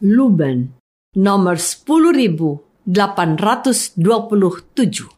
Luben nomor 10827.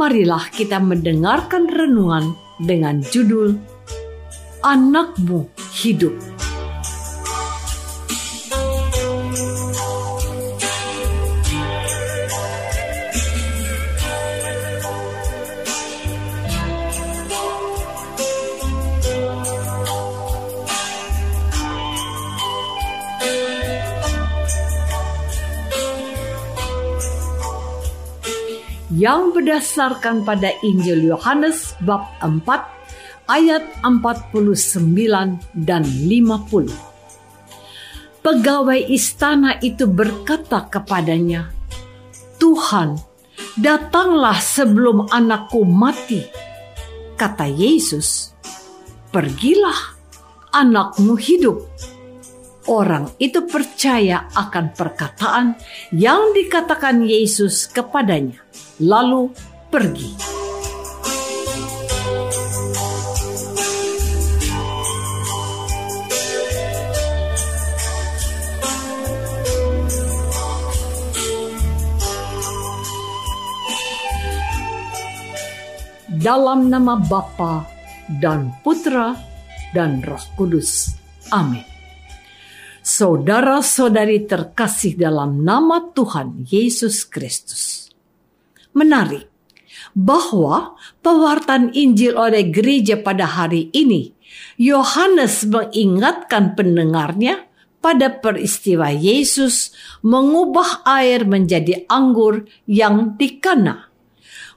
marilah kita mendengarkan renungan dengan judul Anakmu Hidup. Yang berdasarkan pada Injil Yohanes bab 4 ayat 49 dan 50. Pegawai istana itu berkata kepadanya, "Tuhan, datanglah sebelum anakku mati." Kata Yesus, "Pergilah, anakmu hidup." Orang itu percaya akan perkataan yang dikatakan Yesus kepadanya lalu pergi. Dalam nama Bapa dan Putra dan Roh Kudus. Amin. Saudara-saudari terkasih dalam nama Tuhan Yesus Kristus menarik bahwa pewartaan Injil oleh gereja pada hari ini, Yohanes mengingatkan pendengarnya pada peristiwa Yesus mengubah air menjadi anggur yang dikana.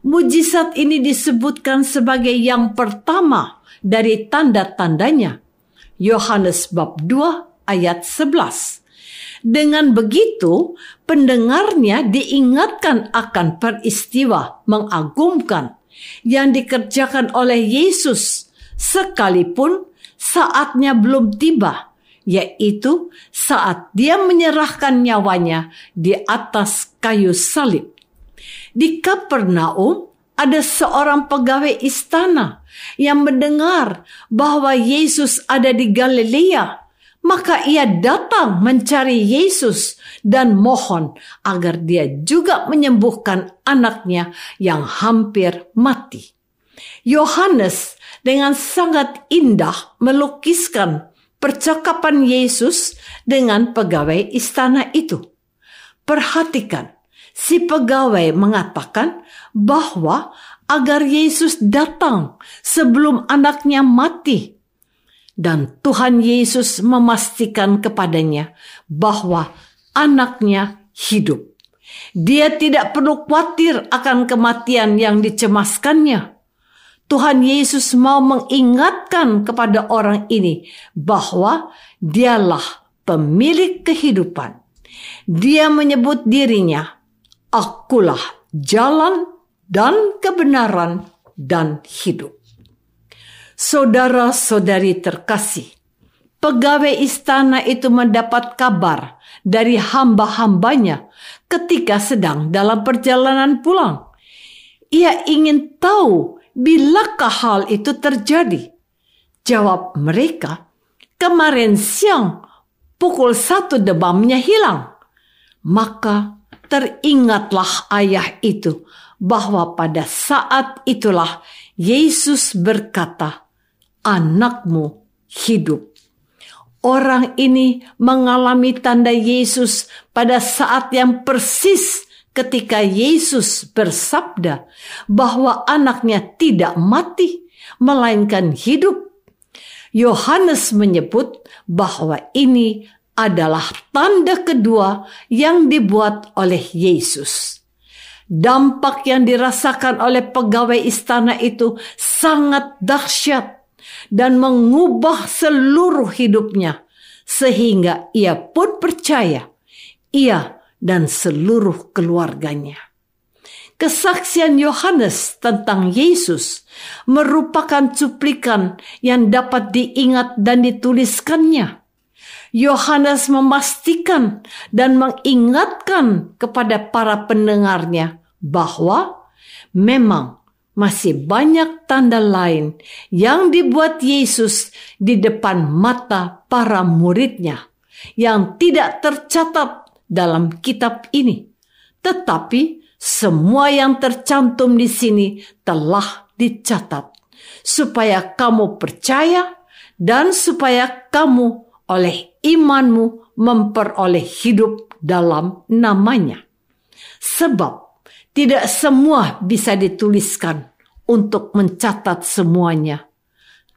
Mujizat ini disebutkan sebagai yang pertama dari tanda-tandanya. Yohanes bab 2 ayat 11. Dengan begitu, pendengarnya diingatkan akan peristiwa mengagumkan yang dikerjakan oleh Yesus sekalipun saatnya belum tiba, yaitu saat dia menyerahkan nyawanya di atas kayu salib. Di Kapernaum ada seorang pegawai istana yang mendengar bahwa Yesus ada di Galilea maka ia datang mencari Yesus dan mohon agar dia juga menyembuhkan anaknya yang hampir mati. Yohanes dengan sangat indah melukiskan percakapan Yesus dengan pegawai istana itu. Perhatikan, si pegawai mengatakan bahwa agar Yesus datang sebelum anaknya mati dan Tuhan Yesus memastikan kepadanya bahwa anaknya hidup. Dia tidak perlu khawatir akan kematian yang dicemaskannya. Tuhan Yesus mau mengingatkan kepada orang ini bahwa dialah pemilik kehidupan. Dia menyebut dirinya, "Akulah jalan dan kebenaran dan hidup." Saudara-saudari terkasih, pegawai istana itu mendapat kabar dari hamba-hambanya ketika sedang dalam perjalanan pulang. Ia ingin tahu bilakah hal itu terjadi. Jawab mereka, kemarin siang pukul satu demamnya hilang. Maka teringatlah ayah itu bahwa pada saat itulah Yesus berkata, anakmu hidup. Orang ini mengalami tanda Yesus pada saat yang persis ketika Yesus bersabda bahwa anaknya tidak mati, melainkan hidup. Yohanes menyebut bahwa ini adalah tanda kedua yang dibuat oleh Yesus. Dampak yang dirasakan oleh pegawai istana itu sangat dahsyat dan mengubah seluruh hidupnya, sehingga ia pun percaya ia dan seluruh keluarganya. Kesaksian Yohanes tentang Yesus merupakan cuplikan yang dapat diingat dan dituliskannya. Yohanes memastikan dan mengingatkan kepada para pendengarnya bahwa memang masih banyak tanda lain yang dibuat Yesus di depan mata para muridnya yang tidak tercatat dalam kitab ini. Tetapi semua yang tercantum di sini telah dicatat supaya kamu percaya dan supaya kamu oleh imanmu memperoleh hidup dalam namanya. Sebab tidak semua bisa dituliskan untuk mencatat semuanya.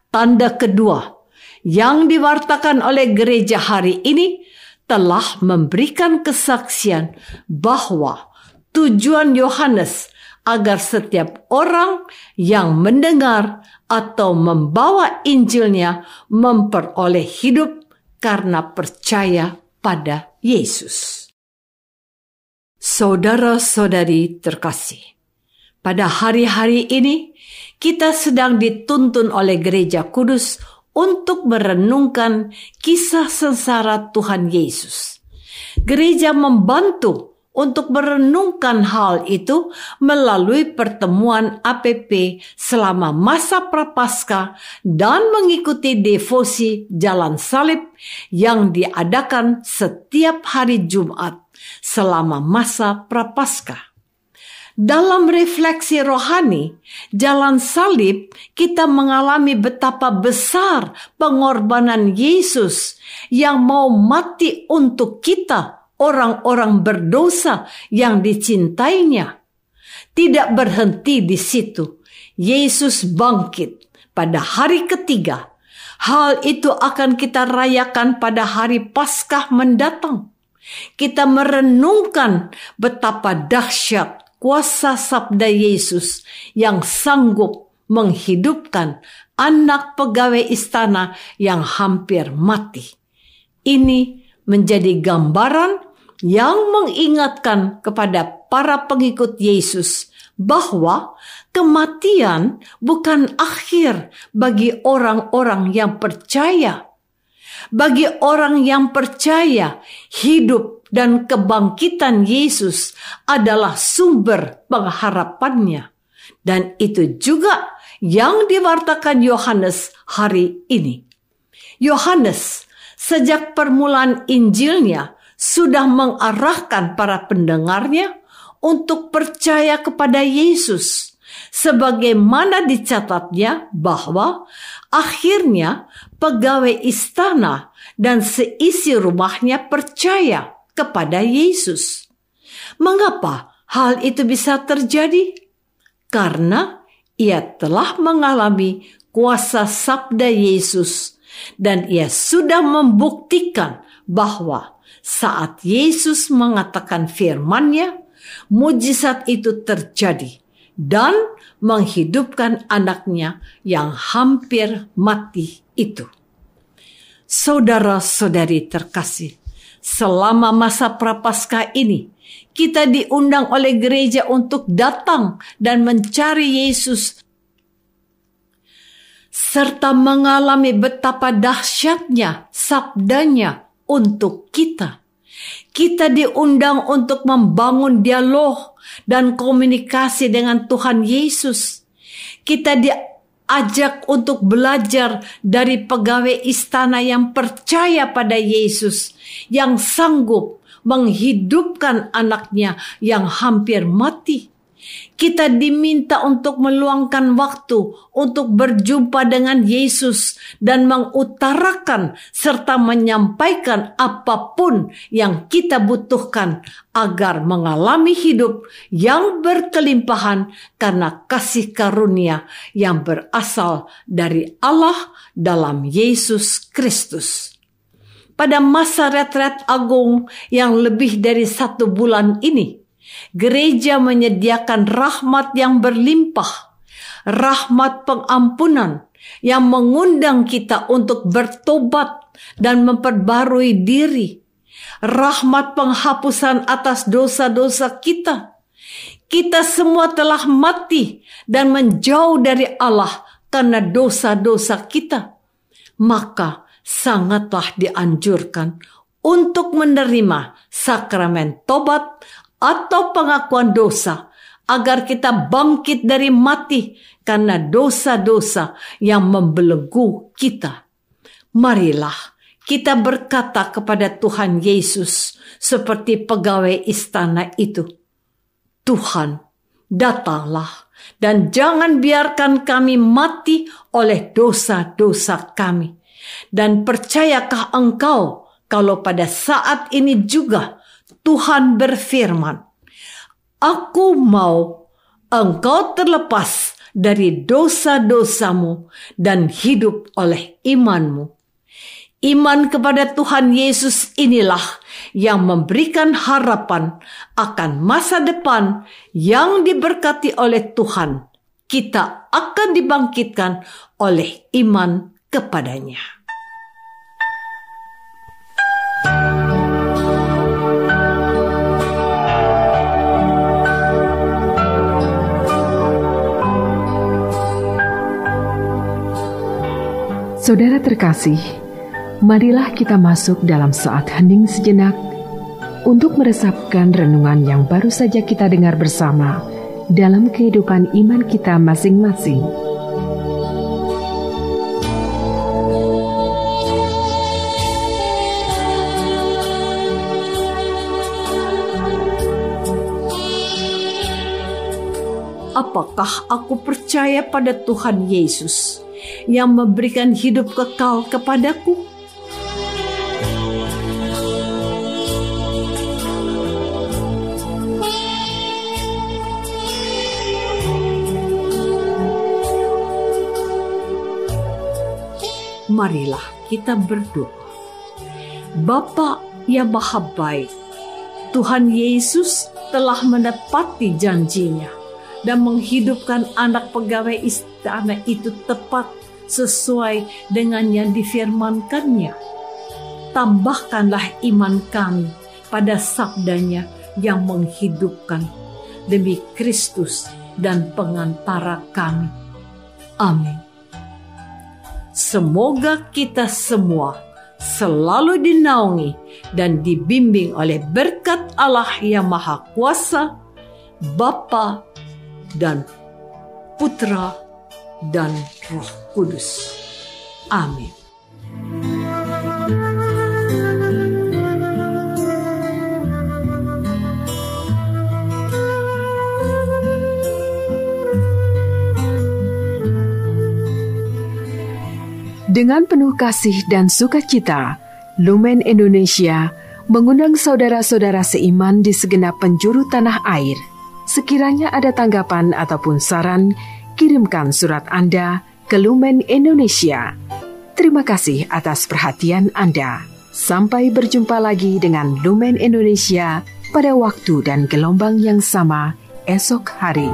Tanda kedua yang diwartakan oleh gereja hari ini telah memberikan kesaksian bahwa tujuan Yohanes agar setiap orang yang mendengar atau membawa Injilnya memperoleh hidup karena percaya pada Yesus. Saudara-saudari terkasih, pada hari-hari ini kita sedang dituntun oleh Gereja Kudus untuk merenungkan kisah sengsara Tuhan Yesus. Gereja membantu untuk merenungkan hal itu melalui pertemuan APP selama masa prapaskah dan mengikuti devosi Jalan Salib yang diadakan setiap hari Jumat selama masa prapaskah. Dalam refleksi rohani, jalan salib kita mengalami betapa besar pengorbanan Yesus yang mau mati untuk kita, orang-orang berdosa yang dicintainya. Tidak berhenti di situ. Yesus bangkit pada hari ketiga. Hal itu akan kita rayakan pada hari Paskah mendatang. Kita merenungkan betapa dahsyat kuasa sabda Yesus yang sanggup menghidupkan anak pegawai istana yang hampir mati. Ini menjadi gambaran yang mengingatkan kepada para pengikut Yesus bahwa kematian bukan akhir bagi orang-orang yang percaya. Bagi orang yang percaya, hidup dan kebangkitan Yesus adalah sumber pengharapannya. Dan itu juga yang diwartakan Yohanes hari ini. Yohanes sejak permulaan Injilnya sudah mengarahkan para pendengarnya untuk percaya kepada Yesus sebagaimana dicatatnya bahwa akhirnya pegawai istana dan seisi rumahnya percaya kepada Yesus. Mengapa hal itu bisa terjadi? Karena ia telah mengalami kuasa sabda Yesus dan ia sudah membuktikan bahwa saat Yesus mengatakan firman-Nya, mujizat itu terjadi dan menghidupkan anaknya yang hampir mati itu. Saudara-saudari terkasih, selama masa prapaskah ini, kita diundang oleh gereja untuk datang dan mencari Yesus serta mengalami betapa dahsyatnya sabdanya untuk kita. Kita diundang untuk membangun dialog dan komunikasi dengan Tuhan Yesus. Kita diajak untuk belajar dari pegawai istana yang percaya pada Yesus, yang sanggup menghidupkan anaknya yang hampir mati kita diminta untuk meluangkan waktu untuk berjumpa dengan Yesus dan mengutarakan serta menyampaikan apa pun yang kita butuhkan agar mengalami hidup yang berkelimpahan karena kasih karunia yang berasal dari Allah dalam Yesus Kristus. Pada masa retret agung yang lebih dari satu bulan ini, Gereja menyediakan rahmat yang berlimpah, rahmat pengampunan yang mengundang kita untuk bertobat dan memperbarui diri, rahmat penghapusan atas dosa-dosa kita. Kita semua telah mati dan menjauh dari Allah karena dosa-dosa kita. Maka sangatlah dianjurkan untuk menerima sakramen tobat atau pengakuan dosa agar kita bangkit dari mati karena dosa-dosa yang membelenggu kita. Marilah kita berkata kepada Tuhan Yesus seperti pegawai istana itu. Tuhan, datanglah dan jangan biarkan kami mati oleh dosa-dosa kami. Dan percayakah engkau kalau pada saat ini juga Tuhan berfirman, Aku mau engkau terlepas dari dosa-dosamu dan hidup oleh imanmu. Iman kepada Tuhan Yesus inilah yang memberikan harapan akan masa depan yang diberkati oleh Tuhan. Kita akan dibangkitkan oleh iman kepadanya. Saudara terkasih, marilah kita masuk dalam saat hening sejenak untuk meresapkan renungan yang baru saja kita dengar bersama dalam kehidupan iman kita masing-masing. Apakah aku percaya pada Tuhan Yesus? Yang memberikan hidup kekal kepadaku. Marilah kita berdoa. Bapa yang maha baik, Tuhan Yesus telah menepati janjinya dan menghidupkan anak pegawai istana itu tepat sesuai dengan yang difirmankannya. Tambahkanlah iman kami pada sabdanya yang menghidupkan demi Kristus dan pengantara kami. Amin. Semoga kita semua selalu dinaungi dan dibimbing oleh berkat Allah yang Maha Kuasa, Bapa dan Putra dan Roh Kudus. Amin. Dengan penuh kasih dan sukacita, Lumen Indonesia mengundang saudara-saudara seiman di segenap penjuru tanah air – Sekiranya ada tanggapan ataupun saran, kirimkan surat Anda ke Lumen Indonesia. Terima kasih atas perhatian Anda. Sampai berjumpa lagi dengan Lumen Indonesia pada waktu dan gelombang yang sama esok hari.